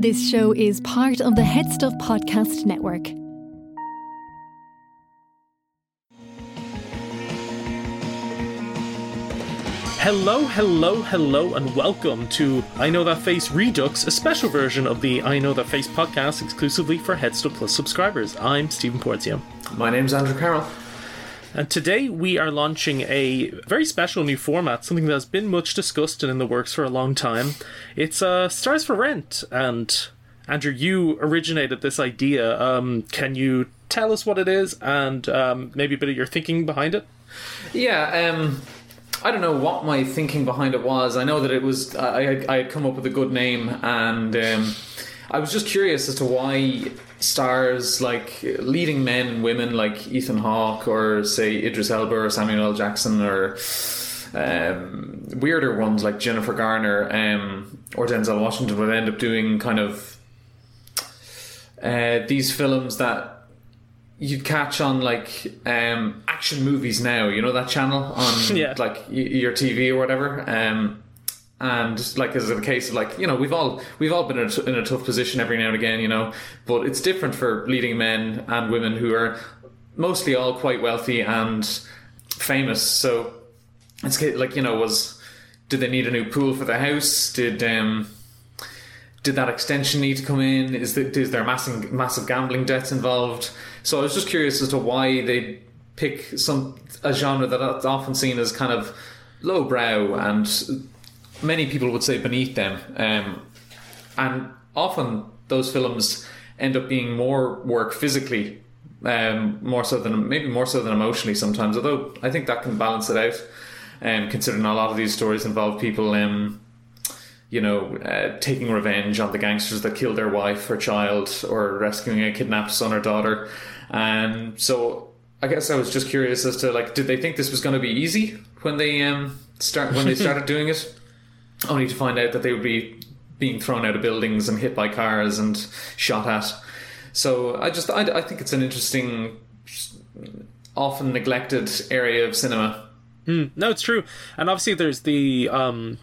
This show is part of the Head Stuff Podcast Network. Hello, hello, hello, and welcome to I Know That Face Redux, a special version of the I Know That Face podcast exclusively for Headstuff Plus subscribers. I'm Stephen Porzio. My name's Andrew Carroll. And today we are launching a very special new format, something that has been much discussed and in the works for a long time. It's uh, Stars for Rent. And Andrew, you originated this idea. Um, can you tell us what it is and um, maybe a bit of your thinking behind it? Yeah, um, I don't know what my thinking behind it was. I know that it was I, I had come up with a good name, and um, I was just curious as to why stars like leading men and women like Ethan Hawke or say Idris Elba or Samuel L. Jackson or um, weirder ones like Jennifer Garner um, or Denzel Washington would end up doing kind of uh, these films that you'd catch on like um, action movies now. You know that channel on Yeah. like y- your TV or whatever. Um, and like it a case of like you know we've all we've all been in a, t- in a tough position every now and again, you know, but it's different for leading men and women who are mostly all quite wealthy and famous. So it's like you know was did they need a new pool for the house? Did um did that extension need to come in? Is, the, is there massive massive gambling debts involved? So I was just curious as to why they pick some a genre that's often seen as kind of lowbrow and many people would say beneath them, um, and often those films end up being more work physically, um, more so than maybe more so than emotionally sometimes. Although I think that can balance it out, um, considering a lot of these stories involve people. Um, you know, uh, taking revenge on the gangsters that killed their wife or child or rescuing a kidnapped son or daughter. And so I guess I was just curious as to like, did they think this was going to be easy when they um start when they started doing it? Only to find out that they would be being thrown out of buildings and hit by cars and shot at. So I just I, I think it's an interesting, often neglected area of cinema. No, it's true. And obviously, there's the um,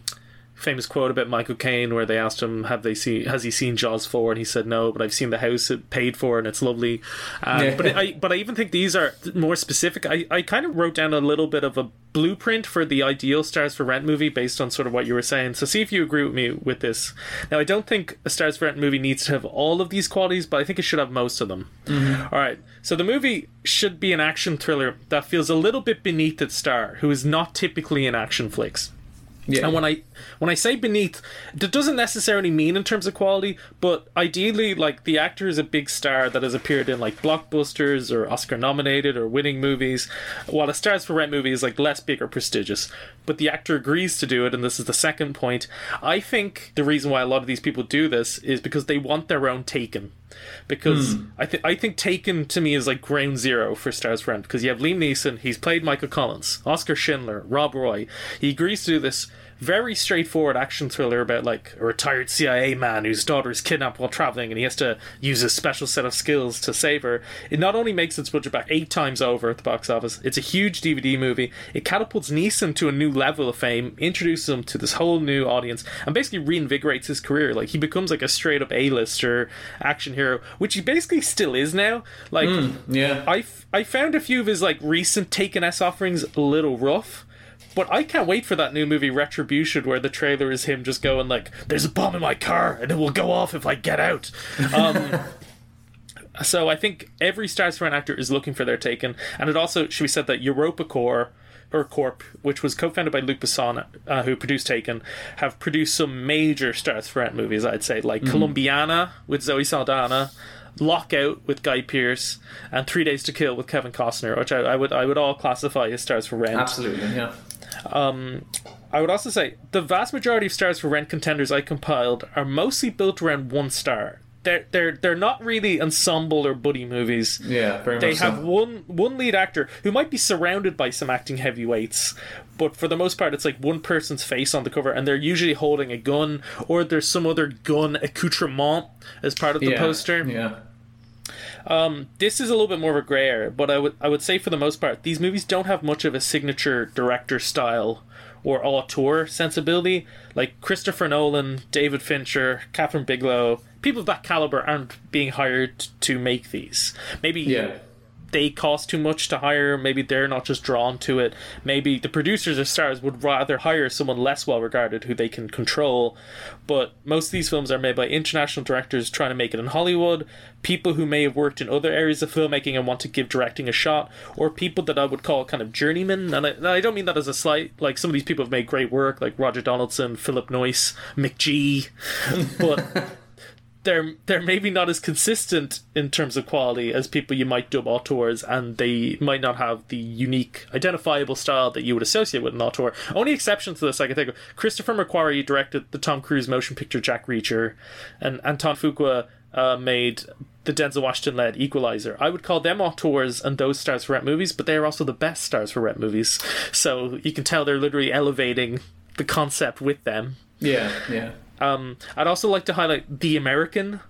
famous quote about Michael Caine where they asked him, "Have they seen? Has he seen Jaws 4? And he said, "No, but I've seen the house it paid for, and it's lovely." Um, Yeah. But I, but I even think these are more specific. I, I kind of wrote down a little bit of a blueprint for the ideal Stars for Rent movie based on sort of what you were saying. So see if you agree with me with this. Now, I don't think a Stars for Rent movie needs to have all of these qualities, but I think it should have most of them. All right. So the movie should be an action thriller that feels a little bit beneath its star, who is not typically in action flicks. Yeah, And when I when I say beneath, that doesn't necessarily mean in terms of quality, but ideally, like the actor is a big star that has appeared in like blockbusters or Oscar nominated or winning movies, while a Stars for Rent movie is like less big or prestigious. But the actor agrees to do it, and this is the second point. I think the reason why a lot of these people do this is because they want their own Taken. Because hmm. I think I think Taken to me is like ground zero for Stars for Rent because you have Liam Neeson, he's played Michael Collins, Oscar Schindler, Rob Roy. He agrees to do this very straightforward action thriller about like a retired CIA man whose daughter is kidnapped while traveling and he has to use a special set of skills to save her. It not only makes its budget back eight times over at the box office, it's a huge DVD movie. It catapults Neeson to a new level of fame, introduces him to this whole new audience, and basically reinvigorates his career. Like he becomes like a straight up A-lister action hero, which he basically still is now. Like hmm, yeah. I, f- I found a few of his like recent Taken S offerings a little rough. But I can't wait for that new movie Retribution, where the trailer is him just going like, "There's a bomb in my car, and it will go off if I get out." Um, so I think every Stars for an actor is looking for their Taken, and it also should be said that Europa Corps or Corp, which was co-founded by Luc Besson, uh, who produced Taken, have produced some major Stars for Rent movies. I'd say like Columbiana with Zoe Saldana. Lockout with Guy Pearce and Three Days to Kill with Kevin Costner, which I, I would I would all classify as stars for rent. Absolutely, yeah. Um, I would also say the vast majority of stars for rent contenders I compiled are mostly built around one star. They're they're they're not really ensemble or buddy movies. Yeah, very They much have so. one one lead actor who might be surrounded by some acting heavyweights, but for the most part, it's like one person's face on the cover, and they're usually holding a gun, or there's some other gun accoutrement as part of the yeah. poster. Yeah. Um, this is a little bit more of a gray area, but I would I would say for the most part, these movies don't have much of a signature director style or auteur sensibility. Like Christopher Nolan, David Fincher, Kathryn Bigelow, people of that caliber aren't being hired to make these. Maybe Yeah. They cost too much to hire. Maybe they're not just drawn to it. Maybe the producers or stars would rather hire someone less well regarded who they can control. But most of these films are made by international directors trying to make it in Hollywood, people who may have worked in other areas of filmmaking and want to give directing a shot, or people that I would call kind of journeymen. And I, and I don't mean that as a slight. Like some of these people have made great work, like Roger Donaldson, Philip Noyce, McG, but they're they're maybe not as consistent in terms of quality as people you might dub auteurs, and they might not have the unique, identifiable style that you would associate with an auteur. Only exception to this I can think of: Christopher McQuarrie directed the Tom Cruise motion picture Jack Reacher, and Anton Fuqua uh, made the Denzel Washington led Equalizer. I would call them auteurs and those stars for rep movies, but they are also the best stars for rep movies. So you can tell they're literally elevating the concept with them. Yeah, yeah. Um, I'd also like to highlight The American,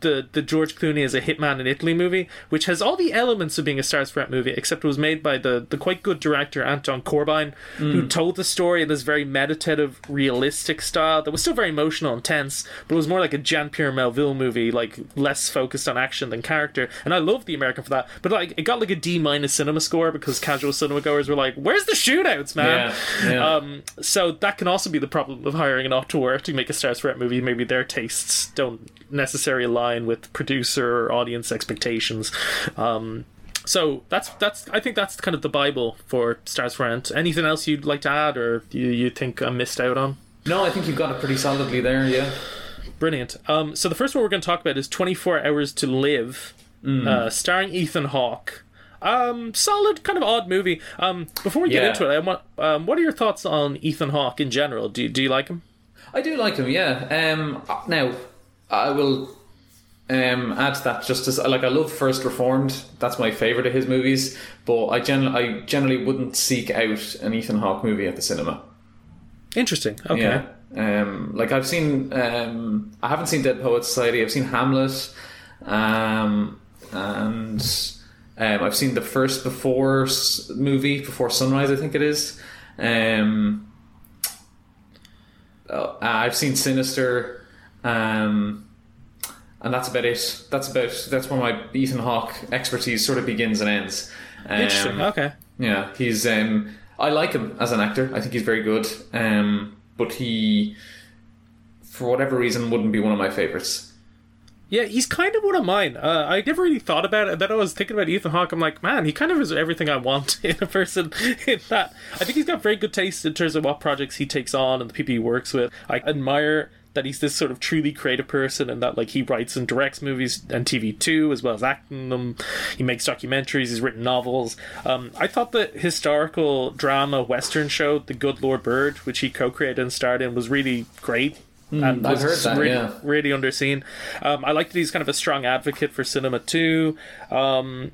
the the George Clooney as a hitman in Italy movie, which has all the elements of being a Stars Fret movie, except it was made by the the quite good director Anton Corbijn, who told the story in this very meditative, realistic style that was still very emotional and tense, but it was more like a Jean Pierre Melville movie, like less focused on action than character. And I love The American for that, but like it got like a D minus cinema score because casual cinema goers were like, "Where's the shootouts, man?" Yeah, yeah. Um, so that can also be the problem of hiring an auteur to make a Stars Fret movie. Maybe their tastes don't necessarily align with producer or audience expectations. Um, so that's that's I think that's kind of the bible for Stars for Rent. Anything else you'd like to add, or you you think I missed out on? No, I think you've got it pretty solidly there. Yeah. Brilliant. Um, so the first one we're going to talk about is 24 Hours to Live, uh, starring Ethan Hawke. Um, solid, kind of odd movie. Um, before we get Yeah. into it, I want, um, what are your thoughts on Ethan Hawke in general? Do do you like him? I do like him, yeah. Um, now, I will um, add to that just as like I love First Reformed. That's my favorite of his movies. But I gen- I generally wouldn't seek out an Ethan Hawke movie at the cinema. Interesting. Okay. Yeah. Um, like I've seen, um, I haven't seen Dead Poets Society. I've seen Hamlet, um, and um, I've seen the first Before movie, Before Sunrise, I think it is. Um, uh, I've seen Sinister, um, and that's about it. That's about that's where my Ethan Hawke expertise sort of begins and ends. Um, Interesting. Okay. yeah, he's. Um, I like him as an actor. I think he's very good. Um, but he, for whatever reason, wouldn't be one of my favorites. Yeah, he's kind of one of mine. Uh, I never really thought about it. Then I was thinking about Ethan Hawke. I'm like, man, he kind of is everything I want in a person. In that, I think he's got very good taste in terms of what projects he takes on and the people he works with. I admire that he's this sort of truly creative person and that like he writes and directs movies and TV too, as well as acting them. He makes documentaries. He's written novels. Um, I thought the historical drama western show, The Good Lord Bird, which he co-created and starred in, was really great. and I've was heard that, really, yeah. really underseen. Um, I like that he's kind of a strong advocate for cinema too. Um,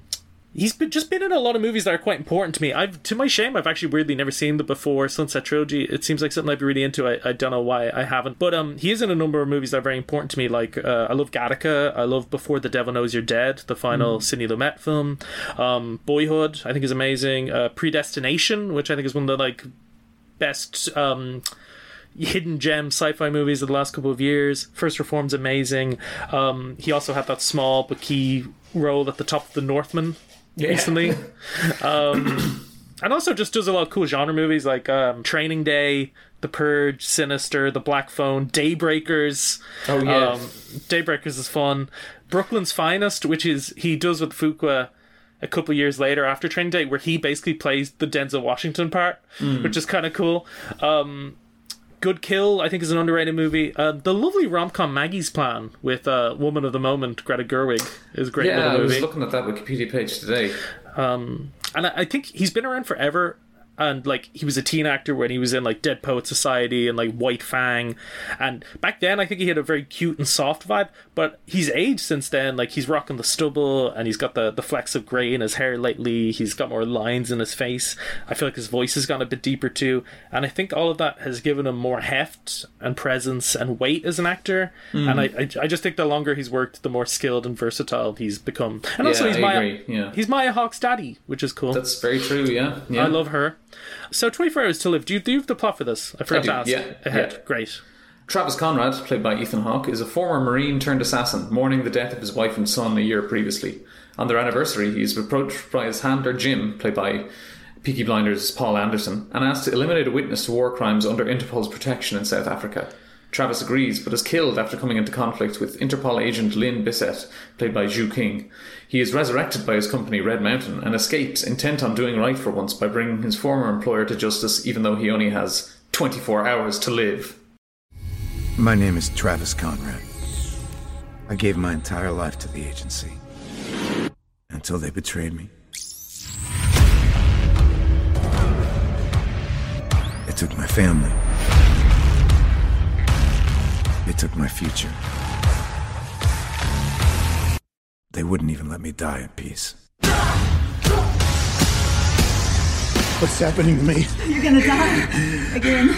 he's been, just been in a lot of movies that are quite important to me. I've, to my shame, I've actually weirdly never seen the before Sunset Trilogy. It seems like something I'd be really into. I, I don't know why I haven't, but um, he is in a number of movies that are very important to me. Like uh, I love Gattaca. I love Before the Devil Knows You're Dead, the final Sidney Lumet film. Um, Boyhood, I think is amazing. Uh, Predestination, which I think is one of the like best um, hidden gem sci-fi movies of the last couple of years. First Reform's amazing. Um, he also had that small but key role at the top of The Northman recently. um, and also just does a lot of cool genre movies like um, Training Day, The Purge, Sinister, The Black Phone, Daybreakers. Oh, yeah. Um, Daybreakers is fun. Brooklyn's Finest, which is he does with Fuqua a couple years later after Training Day, where he basically plays the Denzel Washington part, which is kind of cool. Um, Good Kill, I think, is an underrated movie. Uh, the lovely rom com Maggie's Plan with uh, Woman of the Moment, Greta Gerwig, is a great Yeah, little I was looking at that Wikipedia page today. Um, and I, I think he's been around forever. And like he was a teen actor when he was in like Dead Poet Society and like White Fang, and back then I think he had a very cute and soft vibe. But he's aged since then. Like he's rocking the stubble and he's got the the flecks of grey in his hair lately. He's got more lines in his face. I feel like his voice has gone a bit deeper too. And I think all of that has given him more heft and presence and weight as an actor. Hmm. And I, I I just think the longer he's worked, the more skilled and versatile he's become. And also he's I Maya, yeah. he's Maya Hawke's daddy, which is cool. That's very true. Yeah, yeah. I love her. So, 24 Hours to Live. Do you, do you have the plot for this? I forgot do, to ask yeah, ahead. yeah. Great. Travis Conrad, played by Ethan Hawke, is a former Marine turned assassin, mourning the death of his wife and son a year previously. On their anniversary, he is approached by his handler Jim, played by Peaky Blinders' Paul Anderson, and asked to eliminate a witness to war crimes under Interpol's protection in South Africa. Travis agrees, but is killed after coming into conflict with Interpol agent Lynn Bissett, played by Xu Qing. He is resurrected by his company Red Mountain and escapes, intent on doing right for once by bringing his former employer to justice, even though he only has 24 hours to live. My name is Travis Conrad. I gave my entire life to the agency. Until they betrayed me. They took my family. They took my future. They wouldn't even let me die in peace. What's happening to me? You're gonna die. Again.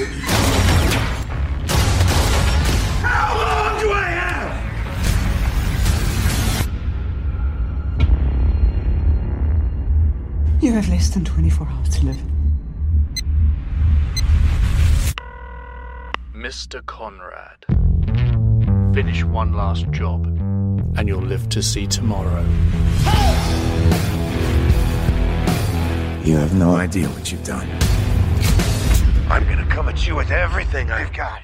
How long do I have? You have less than 24 hours to live. Mr. Conrad. Finish one last job, and you'll live to see tomorrow. You have no idea what you've done. I'm gonna come at you with everything I've got.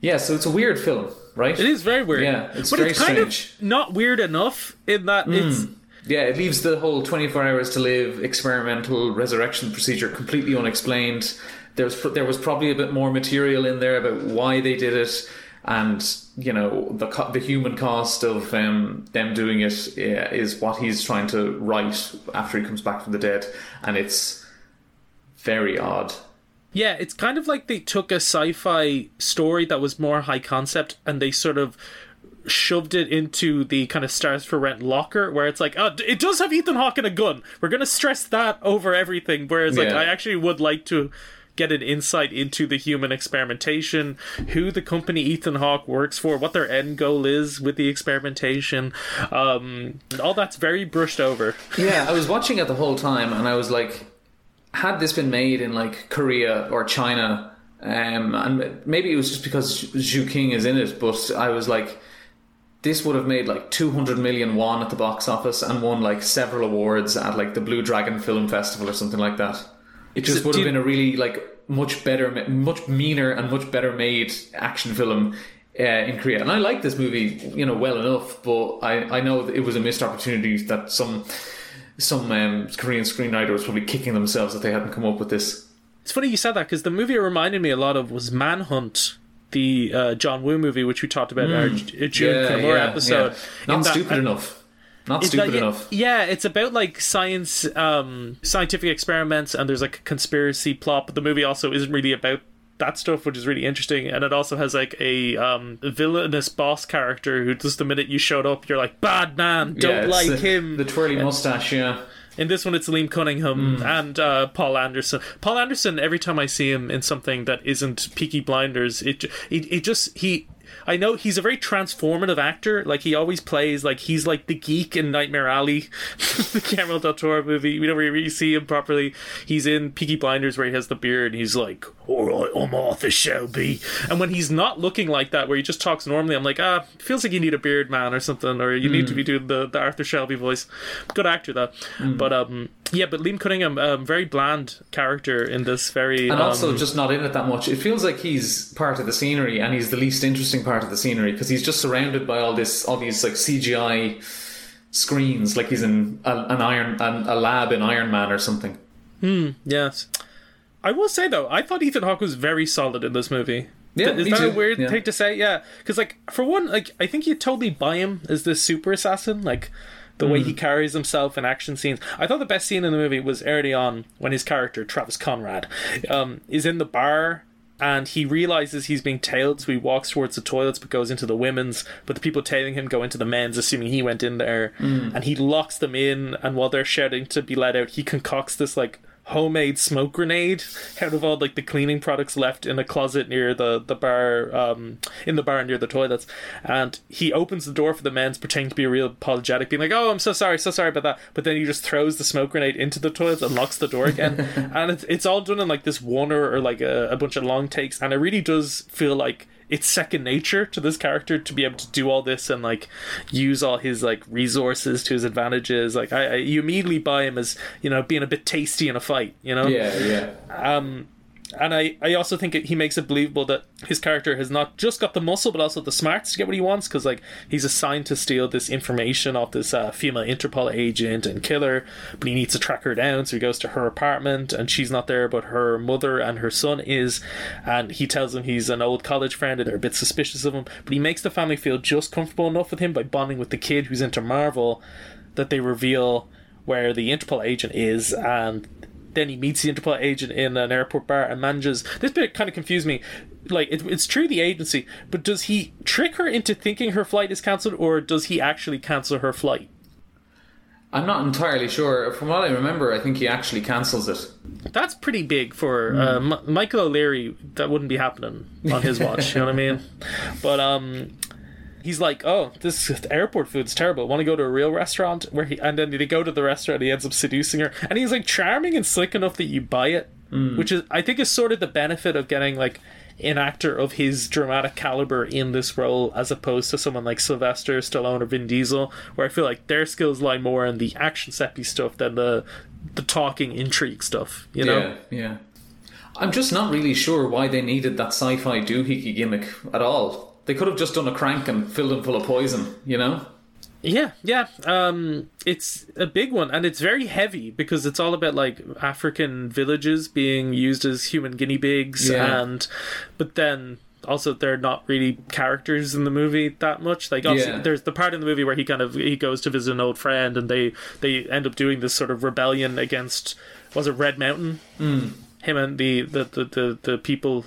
Yeah, so it's a weird film, right? It is very weird. Yeah, it's but very it's kind strange. of not weird enough in that hmm. it's Yeah, it leaves the whole 24 hours to live experimental resurrection procedure completely unexplained. There's there was probably a bit more material in there about why they did it, and you know the the human cost of um, them doing it yeah, is what he's trying to write after he comes back from the dead, and it's very odd. Yeah, it's kind of like they took a sci-fi story that was more high concept and they sort of shoved it into the kind of stars for rent locker where it's like, oh, it does have Ethan Hawke and a gun. We're going to stress that over everything. Whereas, like, Yeah. I actually would like to get an insight into the human experimentation, who the company Ethan Hawke works for, what their end goal is with the experimentation. Um, all that's very brushed over. Yeah, I was watching it the whole time, and I was like, had this been made in like Korea or China, um, and maybe it was just because Xu Qing is in it, but I was like, this would have made like 200 million won at the box office and won like several awards at like the Blue Dragon Film Festival or something like that. It just would have been a really like much better, much meaner and much better made action film. Uh, in Korea, and I like this movie, you know, well enough, but I, I know that it was a missed opportunity that some some um, Korean screenwriter was probably kicking themselves that they hadn't come up with this. It's funny you said that because the movie it reminded me a lot of was Manhunt, the uh, John Woo movie, which we talked about in our J- Jun Kunimura episode. Not In that- stupid enough. Not It's stupid like- enough. Yeah, it's about like science, um, scientific experiments, and there's like a conspiracy plot. But the movie also isn't really about that stuff, which is really interesting. And it also has like a um, villainous boss character who, just the minute you showed up, you're like, bad man, don't it's like the, him. The twirly mustache, yeah. In this one, it's Liam Cunningham Mm. and uh, Paul Anderson. Paul Anderson. Every time I see him in something that isn't Peaky Blinders, it it, it just he. I know he's a very transformative actor. Like he always plays like he's like the geek in Nightmare Alley, the Guillermo del Toro movie. We don't really see him properly. He's in Peaky Blinders where he has the beard. and He's like, "All right, I'm Arthur Shelby." And when he's not looking like that, where he just talks normally, I'm like, ah, feels like you need a beard, man, or something, or you need to be doing the, the Arthur Shelby voice. Good actor though. But um, yeah, but Liam Cunningham, um, very bland character in this very And um, also just not in it that much. It feels like he's part of the scenery and he's the least interesting part of the scenery because he's just surrounded by all this, all these like CGI screens, like he's in a, an iron, an, a lab in Iron Man or something. Hmm. Yes. I will say though, I thought Ethan Hawke was very solid in this movie. Yeah, is that a weird Yeah. thing to say? Yeah, because like for one, like I think you totally buy him as this super assassin, like the way he Hmm. carries himself in action scenes. I thought the best scene in the movie was early on when his character Travis Conrad um, is in the bar. And he realizes he's being tailed, so he walks towards the toilets but goes into the women's. But the people tailing him go into the men's, assuming he went in there. Hmm. And he locks them in, and while they're shouting to be let out, he concocts this like homemade smoke grenade out of all like the cleaning products left in a closet near the the bar um in the bar near the toilets. And he opens the door for the men's pretending to be real apologetic being like oh i'm so sorry so sorry about that. But then he just throws the smoke grenade into the toilets and locks the door again. And it's, it's all done in like this one or, or like a, a bunch of long takes. And it really does feel like it's second nature to this character to be able to do all this and like use all his like resources to his advantages. Like I, I you immediately buy him as you know being a bit tasty in a fight. You know, Yeah, yeah. um, and I, I also think it, he makes it believable that his character has not just got the muscle but also the smarts to get what he wants because like he's assigned to steal this information off this uh, female Interpol agent and killer but he needs to track her down so he goes to her apartment and she's not there but her mother and her son is. And he tells him he's an old college friend and they're a bit suspicious of him but he makes the family feel just comfortable enough with him by bonding with the kid who's into Marvel that they reveal where the Interpol agent is and then he meets the Interpol agent in an airport bar and manages. This bit kind of confused me. Like, it, it's true the agency, but does he trick her into thinking her flight is cancelled, or does he actually cancel her flight? I'm not entirely sure. From what I remember, I think he actually cancels it. That's pretty big for uh, M- Michael O'Leary. That wouldn't be happening on his watch. you know what I mean? But um, he's like, "Oh, this airport food's terrible. Want to go to a real restaurant?" Where he and then they go to the restaurant. and He ends up seducing her, and he's like charming and slick enough that you buy it, hmm. which is I think is sort of the benefit of getting like an actor of his dramatic caliber in this role as opposed to someone like Sylvester Stallone or Vin Diesel, where I feel like their skills lie more in the action set piece stuff than the the talking intrigue stuff. You know? Yeah, yeah. I'm just not really sure why they needed that sci-fi doohickey gimmick at all. They could have just done a crank and filled him full of poison, you know? Yeah, yeah. Um, it's a big one, and it's very heavy because it's all about like African villages being used as human guinea pigs, Yeah. and but then also they're not really characters in the movie that much. Like, Yeah. there's the part in the movie where he kind of he goes to visit an old friend, and they they end up doing this sort of rebellion against was it Red Mountain? Mm. Him and the the, the, the the people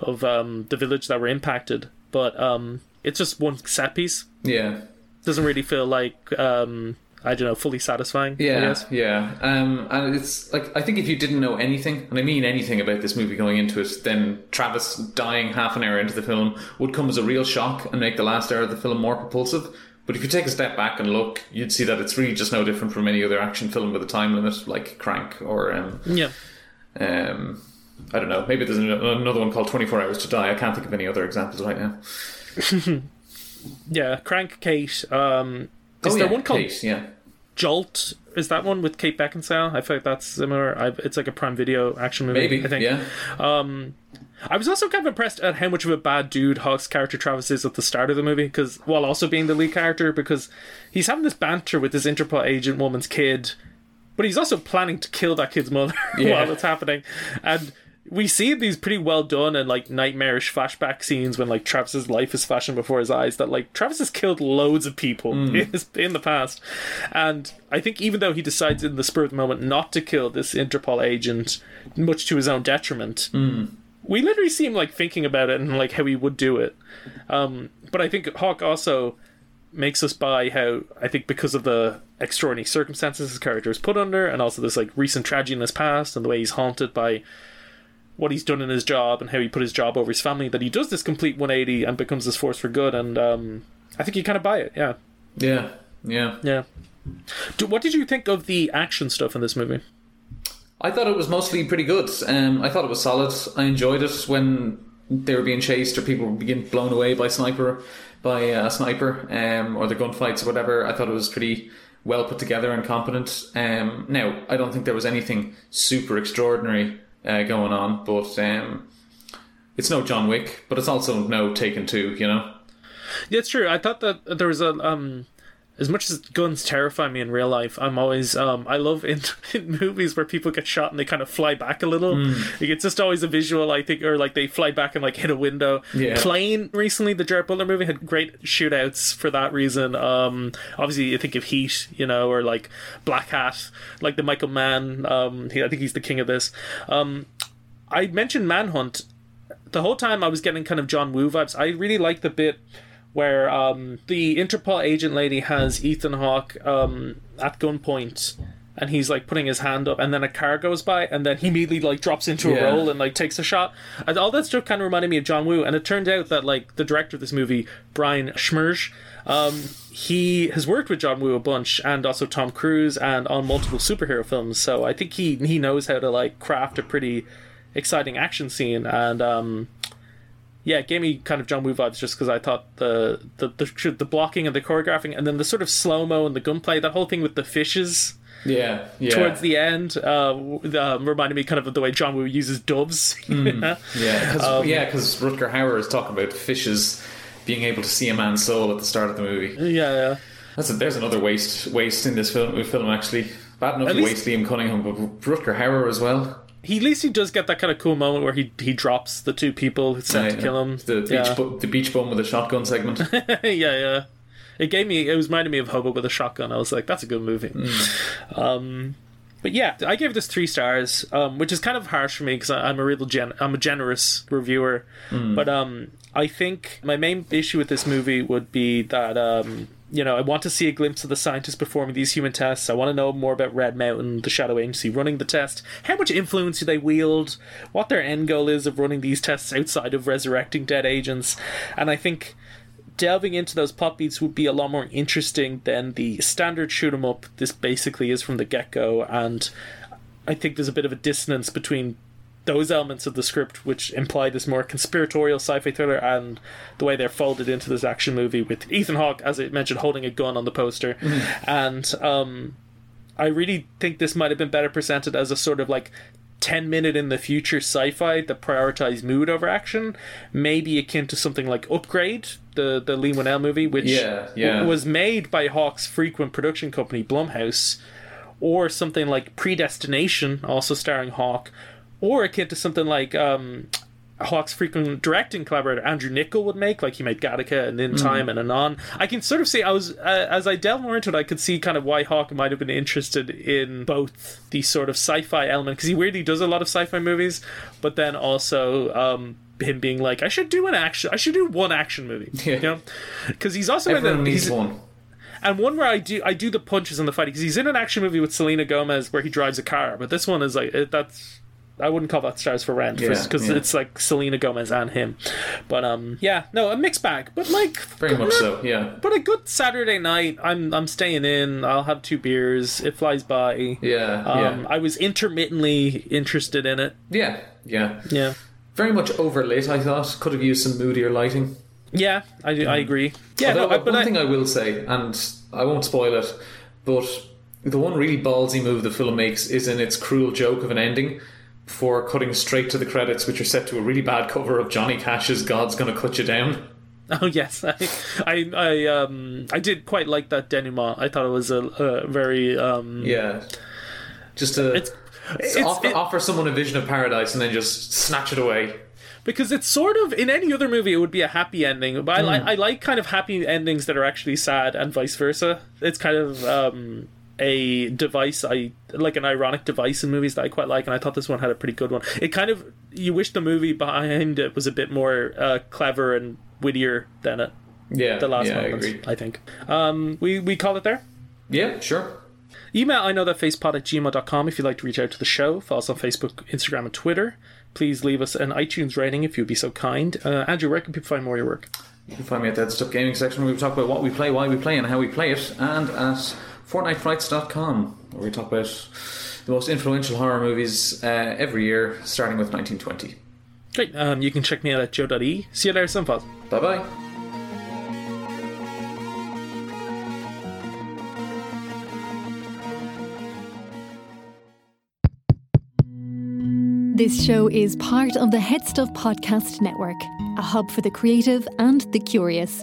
of um the village that were impacted, but um, it's just one set piece Yeah. doesn't really feel like um I don't know fully satisfying. Yeah, yeah. Um, and it's like I think if you didn't know anything, and I mean anything about this movie going into it, then Travis dying half an hour into the film would come as a real shock and make the last hour of the film more propulsive. But if you take a step back and look, you'd see that it's really just no different from any other action film with a time limit, like Crank or um, yeah. um, I don't know. Maybe there's another one called Twenty Four Hours to Die. I can't think of any other examples right now. Yeah, Crank Kate. Um, is oh, there yeah, one called Kate, yeah. Jolt? Is that one with Kate Beckinsale? I feel like that's similar. I, it's like a Prime Video action movie. Maybe, I think. yeah. I was also kind of impressed at how much of a bad dude Hawke's character Travis is at the start of the movie, because while also being the lead character, because he's having this banter with this Interpol agent woman's kid, but he's also planning to kill that kid's mother Yeah. while it's happening, and we see these pretty well done and like nightmarish flashback scenes when like Travis's life is flashing before his eyes. That like Travis has killed loads of people in, his, in the past, and I think even though he decides in the spur of the moment not to kill this Interpol agent, much to his own detriment we literally see him like thinking about it and like how he would do it. Um, but I think Hawke also makes us buy how I think because of the extraordinary circumstances his character is put under, and also this like recent tragedy in his past and the way he's haunted by what he's done in his job and how he put his job over his family, that he does this complete 180 and becomes this force for good. And um, I think you kind of buy it. Yeah, Yeah, yeah. yeah. Do, what did you think of the action stuff in this movie? I thought it was mostly pretty good. Um, I thought it was solid. I enjoyed it when they were being chased or people were being blown away by sniper, by uh, a sniper, um, or the gunfights or whatever. I thought it was pretty well put together and competent. Um, now, I don't think there was anything super extraordinary uh, going on, but um, it's no John Wick, but it's also no Taken Two. You know? Yeah, it's true. I thought that there was a um as much as guns terrify me in real life, I'm always um I love in, in movies where people get shot and they kind of fly back a little. Like, it's just always a visual I think or like they fly back and like hit a window. Yeah. Plane recently the Gerard Butler movie had great shootouts for that reason. Um obviously you think of Heat, you know, or like Black Hat, like the Michael Mann, um he, I think he's the king of this. Um I mentioned Manhunt the whole time I was getting kind of John Woo vibes. I really like the bit where um, the Interpol agent lady has Ethan Hawke um, at gunpoint, and he's like putting his hand up, and then a car goes by, and then he immediately like drops into a Yeah. roll and like takes a shot. And all that stuff kind of reminded me of John Woo, and it turned out that like the director of this movie, Brian Smrz, um, he has worked with John Woo a bunch, and also Tom Cruise, and on multiple superhero films. So I think he he knows how to like craft a pretty exciting action scene, and um, yeah, it gave me kind of John Woo vibes just because I thought the, the the the blocking and the choreographing, and then the sort of slow mo and the gunplay, that whole thing with the fishes Yeah, yeah. towards the end, uh, um, reminded me kind of of the way John Woo uses doves. yeah, because Um, yeah, 'cause Rutger Hauer is talking about fishes being able to see a man's soul at the start of the movie. yeah, yeah. That's a, there's another waste waste in this film. Film actually bad enough At to least- waste Liam Cunningham, but Rutger Hauer as well. He at least he does get that kind of cool moment where he he drops the two people who sent to Yeah, kill him. The beach, yeah. bu- the beach bum with a shotgun segment. yeah, yeah. It gave me. It was reminding me of Hobo with a shotgun. I was like, that's a good movie. Um, but yeah, I gave this three stars, um, which is kind of harsh for me because I'm a real gen- I'm a generous reviewer. But um, I think my main issue with this movie would be that um, you know I want to see a glimpse of the scientists performing these human tests. I want to know more about Red Mountain, the Shadow Agency running the test. How much influence do they wield? What their end goal is of running these tests outside of resurrecting dead agents? And I think delving into those plot beats would be a lot more interesting than the standard shoot 'em up this basically is from the get go and I think there's a bit of a dissonance between those elements of the script which imply this more conspiratorial sci-fi thriller and the way they're folded into this action movie with Ethan Hawke as I mentioned holding a gun on the poster and um I really think this might have been better presented as a sort of like 10 minute in the future sci-fi that prioritized mood over action maybe akin to something like upgrade the the Leigh Whannell movie which Yeah, yeah. was made by Hawke's frequent production company blumhouse or something like predestination also starring hawk or akin to something like um Hawke's frequent directing collaborator Andrew Niccol would make, like he made Gattaca and In Time and Anon. I can sort of see I was uh, as I delve more into it, I could see kind of why Hawk might have been interested in both the sort of sci-fi element because he weirdly does a lot of sci-fi movies, but then also um, him being like, I should do an action, I should do one action movie, Yeah. you know, because he's also Everyone in a, needs he's, one. and one where I do I do the punches and the fighting because he's in an action movie with Selena Gomez where he drives a car, but this one is like it, that's I wouldn't call that stars for rent because yeah. it's like Selena Gomez and him. But um, yeah, no, a mixed bag, but like Very much so. Yeah, But a good Saturday night. I'm I'm staying in. I'll have two beers. It flies by. yeah, Um, yeah, I was intermittently interested in it. yeah, yeah. Yeah. Very much overlit. I thought could have used some moodier lighting. Yeah, I, I agree. Yeah, Although, no, I, but one I, thing I will say, and I won't spoil it, but the one really ballsy move the film makes is in its cruel joke of an ending before cutting straight to the credits, which are set to a really bad cover of Johnny Cash's "God's Gonna Cut You Down." Oh yes, I, I, I, um, I did quite like that denouement. I thought it was a, a very, um, Yeah, just to It's- it's- offer, it- offer someone a vision of paradise and then just snatch it away. because it's sort of in any other movie it would be a happy ending, but I like, I like kind of happy endings that are actually sad and vice versa. It's kind of um, a device I like an ironic device in movies that I quite like, and I thought this one had a pretty good one. It kind of you wish the movie behind it was a bit more uh, clever and wittier than it. Yeah, The last yeah, I moments, agree. I think. Um, we we call it there. Yeah, sure. Email I know that facepod at gmail.com if you'd like to reach out to the show. Follow us on Facebook, Instagram, and Twitter. Please leave us an iTunes rating if you'd be so kind. Uh, Andrew, where can people find more of your work? You can find me at the that Stuff Gaming section where we talk about what we play, why we play, and how we play it, and at FortniteFrights.com where we talk about the most influential horror movies uh, every year, starting with 1920. Great. Um, you can check me out at joe.e. See you later, Sunfuzz. Bye bye. This show is part of the Head Stuff Podcast Network, a hub for the creative and the curious.